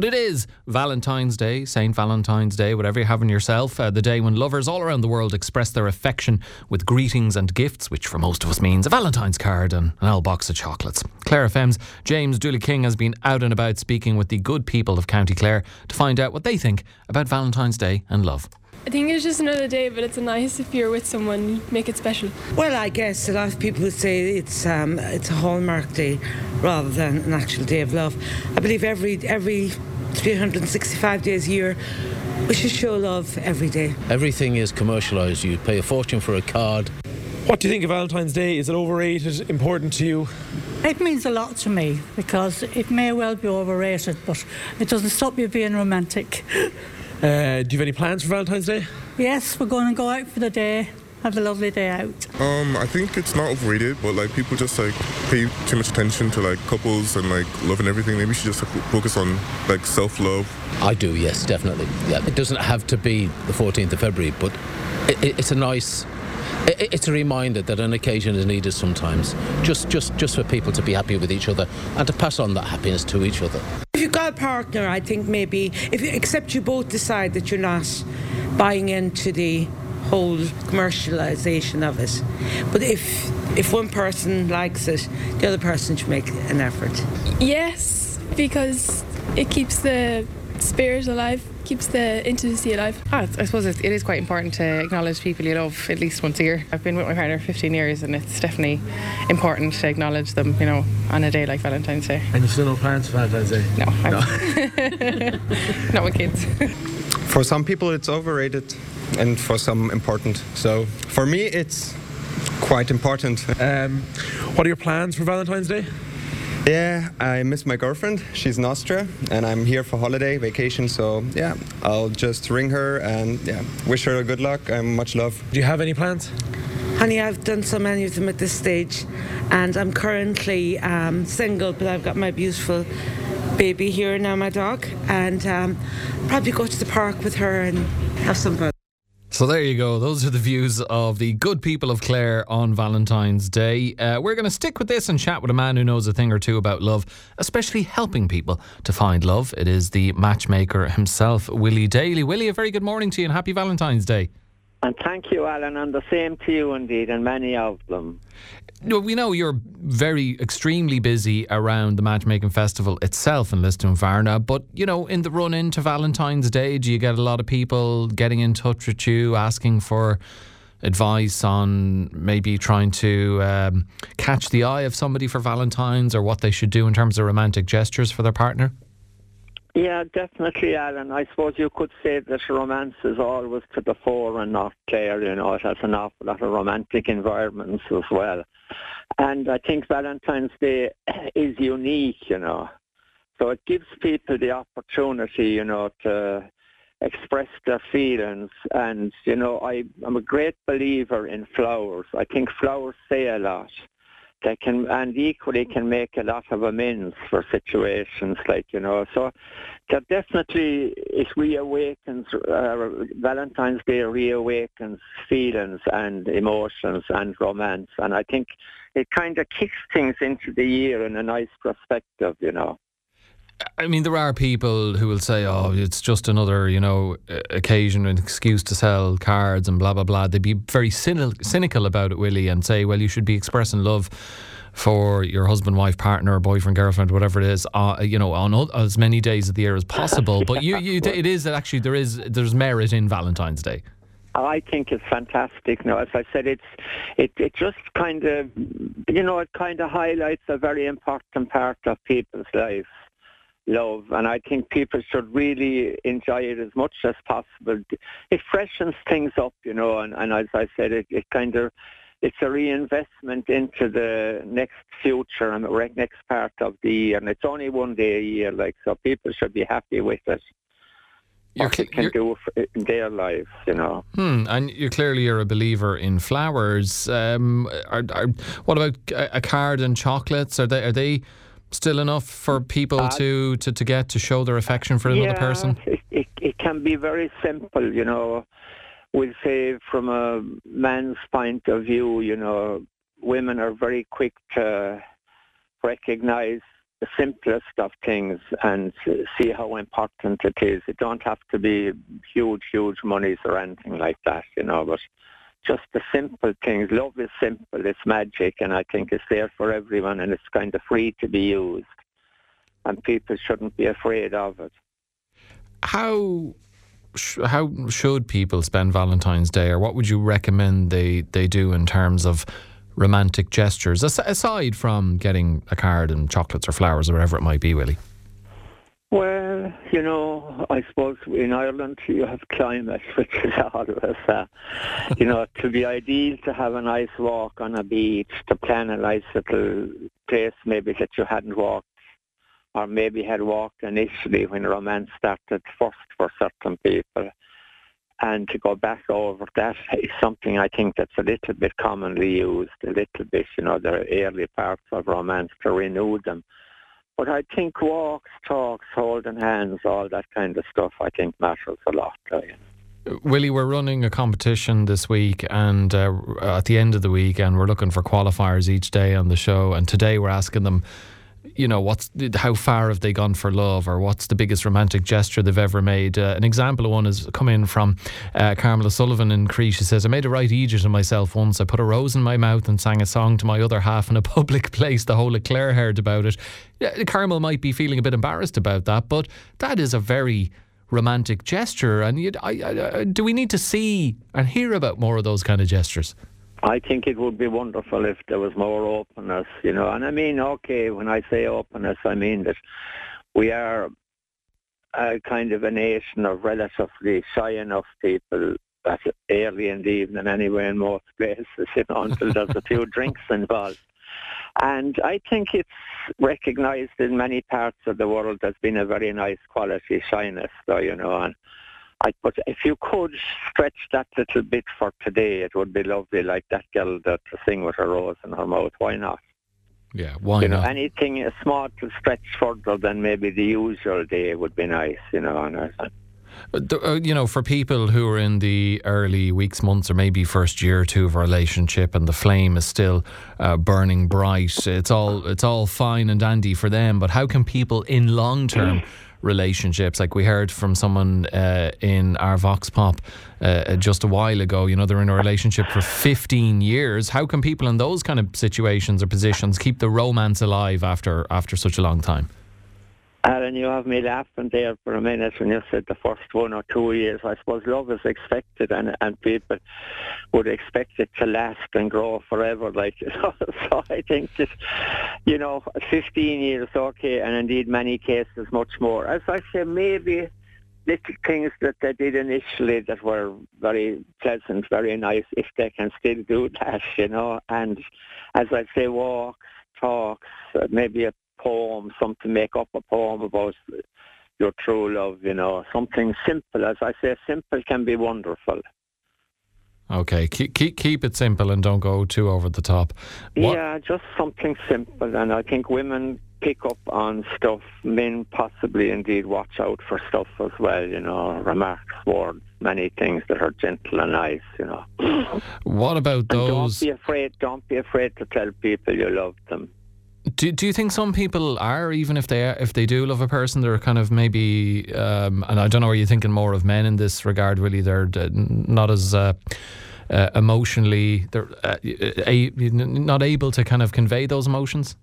But it is Valentine's Day, St. Valentine's Day, whatever you have in yourself, uh, the day when lovers all around the world express their affection with greetings and gifts, which for most of us means a Valentine's card and an old box of chocolates. Clare FM's James Dooley King has been out and about speaking with the good people of County Clare to find out what they think about Valentine's Day and love. I think it's just another day, but it's nice if you're with someone, make it special. Well, I guess a lot of people would say it's um, it's a hallmark day rather than an actual day of love. I believe every every 365 days a year we should show love every day. Everything is commercialised. You pay a fortune for a card. What do you think of Valentine's Day? Is it overrated? Important to you? It means a lot to me because it may well be overrated, but it doesn't stop you being romantic. Uh, do you have any plans for Valentine's Day? Yes, we're going to go out for the day, have a lovely day out. Um, I think it's not overrated, but like people just like pay too much attention to like couples and like love and everything. Maybe we should just like, focus on like self love. I do, yes, definitely. Yeah, it doesn't have to be the 14th of February, but it, it, it's a nice. It's a reminder that an occasion is needed sometimes, just, just, just for people to be happy with each other and to pass on that happiness to each other. If you've got a partner, I think maybe, if you, except you both decide that you're not buying into the whole commercialisation of it. But if if one person likes it, the other person should make an effort. Yes, because it keeps the spirit alive, keeps the intimacy alive. Ah, I suppose it is quite important to acknowledge people you love at least once a year. I've been with my partner 15 years and it's definitely important to acknowledge them, you know, on a day like Valentine's Day. And you still no plans for Valentine's Day? No, no. not with kids. For some people, it's overrated, and for some, important. So for me, it's quite important. Um, what are your plans for Valentine's Day? Yeah, I miss my girlfriend. She's in Austria, and I'm here for holiday, vacation. So yeah, I'll just ring her and yeah, wish her good luck and much love. Do you have any plans? Honey, I've done so many of them at this stage, and I'm currently um, single, but I've got my beautiful baby here now, my dog, and um, probably go to the park with her and have some fun. So there you go. Those are the views of the good people of Clare on Valentine's Day. Uh, we're going to stick with this and chat with a man who knows a thing or two about love, especially helping people to find love. It is the matchmaker himself, Willie Daly. Willie, a very good morning to you and happy Valentine's Day. And thank you, Alan, and the same to you indeed, and many of them. Well, we know you're very extremely busy around the matchmaking festival itself in Lisdoonvarna, but you know, in the run into Valentine's Day, do you get a lot of people getting in touch with you asking for advice on maybe trying to um, catch the eye of somebody for Valentine's or what they should do in terms of romantic gestures for their partner? Yeah, definitely, Alan. I suppose you could say that romance is always to the fore and not Clare. You know, it has an awful lot of romantic environments as well. And I think Valentine's Day is unique, you know. So it gives people the opportunity, you know, to express their feelings. And, you know, I, I'm a great believer in flowers. I think flowers say a lot they can and equally can make a lot of amends for situations like you know so that definitely it reawakens uh, valentine's day reawakens feelings and emotions and romance and i think it kind of kicks things into the year in a nice perspective you know I mean, there are people who will say, "Oh, it's just another, you know, occasion, an excuse to sell cards and blah blah blah." They'd be very cynical about it, Willie, and say, "Well, you should be expressing love for your husband, wife, partner, boyfriend, girlfriend, whatever it is, uh, you know, on as many days of the year as possible." But you, you, it is actually there is there's merit in Valentine's Day. I think it's fantastic. Now, as I said, it's it it just kind of you know it kind of highlights a very important part of people's lives love, and I think people should really enjoy it as much as possible. It freshens things up, you know, and, and as I said, it, it kind of it's a reinvestment into the next future and the next part of the year, and it's only one day a year, like so. People should be happy with it. What it can do in their lives, you know. Hmm, and you clearly are a believer in flowers. Um, are, are, what about a card and chocolates? Are they are they still enough for people uh, to, to, to get to show their affection for another yeah, person? It, it, it can be very simple, you know. We'll say from a man's point of view, you know, women are very quick to recognize the simplest of things and see how important it is. It don't have to be huge, huge monies or anything like that, you know, but just the simple things. Love is simple, it's magic, and I think it's there for everyone, and it's kind of free to be used, and people shouldn't be afraid of it. How how should people spend Valentine's Day, or what would you recommend they they do in terms of romantic gestures, aside from getting a card and chocolates or flowers or whatever it might be, Willie? Well, you know, I suppose in Ireland you have climate, which is always, uh, you know, to be ideal to have a nice walk on a beach, to plan a nice little place maybe that you hadn't walked or maybe had walked initially when romance started first for certain people and to go back over that is something I think that's a little bit commonly used, a little bit, you know, the early parts of romance to renew them. But I think walks, talks, holding hands, all that kind of stuff, I think matters a lot. Willie, we're running a competition this week and uh, at the end of the week, and we're looking for qualifiers each day on the show. And today we're asking them you know, what's how far have they gone for love, or what's the biggest romantic gesture they've ever made? Uh, an example of one has come in from uh, Carmela Sullivan in Crete. She says, "I made a right idiot of myself once. I put a rose in my mouth and sang a song to my other half in a public place. The whole of Clare heard about it. Yeah, Carmel might be feeling a bit embarrassed about that, but that is a very romantic gesture. And I, I, do we need to see and hear about more of those kind of gestures?" I think it would be wonderful if there was more openness, you know. And I mean, okay, when I say openness, I mean that we are a kind of a nation of relatively shy enough people that early in the evening anyway in most places, you know, until there's a few drinks involved. And I think it's recognised in many parts of the world as being a very nice quality shyness, though, you know, and I, but if you could stretch that little bit for today, it would be lovely, like that girl that to sing with a rose in her mouth. Why not? Yeah, why you not? Know, anything a small to stretch further than maybe the usual day would be nice, you know. And I uh, you know, for people who are in the early weeks, months, or maybe first year or two of a relationship, and the flame is still uh, burning bright, it's all it's all fine and dandy for them. But how can people in long term relationships. Like we heard from someone uh, in our Vox Pop uh, just a while ago, you know, they're in a relationship for 15 years. How can people in those kind of situations or positions keep the romance alive after after such a long time? Alan, you have me laughing there for a minute when you said the first one or two years. I suppose love is expected, and and people would expect it to last and grow forever. Like you know, so I think that you know, 15 years, okay, and indeed many cases much more. As I say, maybe little things that they did initially that were very pleasant, very nice, if they can still do that, you know. And as I say, walks, talks, maybe a poem, something, make up a poem about your true love, you know, something simple. As I say, simple can be wonderful. Okay, keep, keep keep it simple and don't go too over the top. What? Yeah, just something simple, and I think women pick up on stuff. Men possibly indeed watch out for stuff as well. You know, remarks, words, many things that are gentle and nice. You know. What about those? And don't be afraid. Don't be afraid to tell people you love them. Do, do you think some people are even if they if they do love a person they're kind of maybe um, and I don't know are you thinking more of men in this regard really? They're not as uh, uh, emotionally they're uh, a, not able to kind of convey those emotions?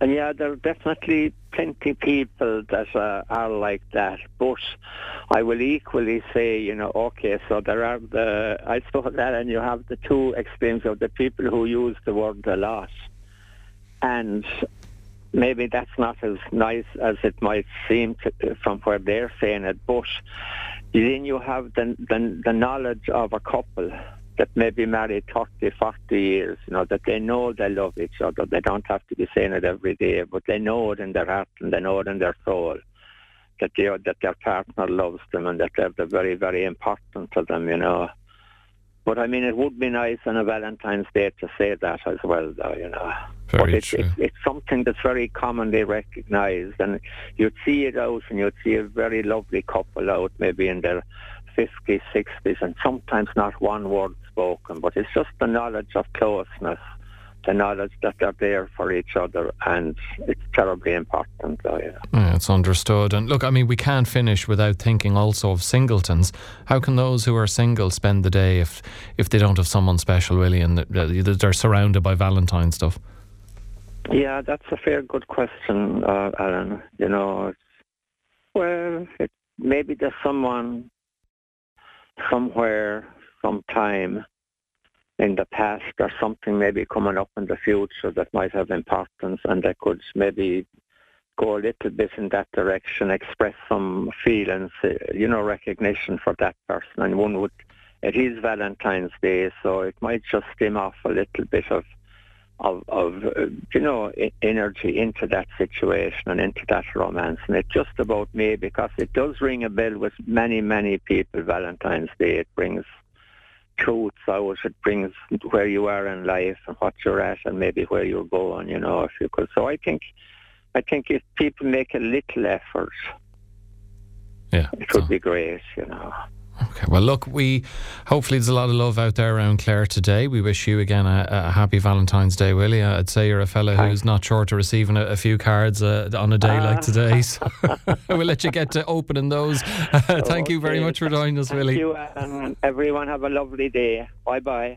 And yeah there are definitely plenty people that uh, are like that but I will equally say you know okay so there are the I suppose that and you have the two extremes of the people who use the word a lot and maybe that's not as nice as it might seem to, from where they're saying it, but then you have the, the, the knowledge of a couple that may be married 30, 40 years, you know, that they know they love each other. They don't have to be saying it every day, but they know it in their heart and they know it in their soul that they, that their partner loves them and that they're very, very important to them, you know. But I mean, it would be nice on a Valentine's Day to say that as well, though, you know. Very but it's. It's, it's something that's very commonly recognised, and you'd see it out, and you'd see a very lovely couple out, maybe in their 50s, 60s, and sometimes not one word spoken, but it's just the knowledge of closeness the knowledge that they're there for each other, and it's terribly important. Uh, yeah. Yeah, it's understood. And look, I mean, we can't finish without thinking also of singletons. How can those who are single spend the day if if they don't have someone special, really, and they're surrounded by Valentine stuff? Yeah, that's a fair, good question, uh, Alan. You know, well, it, maybe there's someone somewhere, sometime in the past or something maybe coming up in the future that might have importance and they could maybe go a little bit in that direction, express some feelings, uh, you know, recognition for that person. And one would, it is Valentine's Day, so it might just stem off a little bit of, of, of uh, you know, energy into that situation and into that romance. And it's just about me because it does ring a bell with many, many people, Valentine's Day. It brings truths out. It brings where you are in life and what you're at and maybe where you're going, you know, if you could. So I think, I think if people make a little effort, yeah, it would be great, you know. Okay. Well, look, we hopefully there's a lot of love out there around Clare today. We wish you again a, a happy Valentine's Day, Willie. I'd say you're a fellow who's not short of receiving a, a few cards uh, on a day uh, like today. So we'll let you get to opening those. thank okay. you very much for joining us, thank Willie. You, and everyone have a lovely day. Bye bye.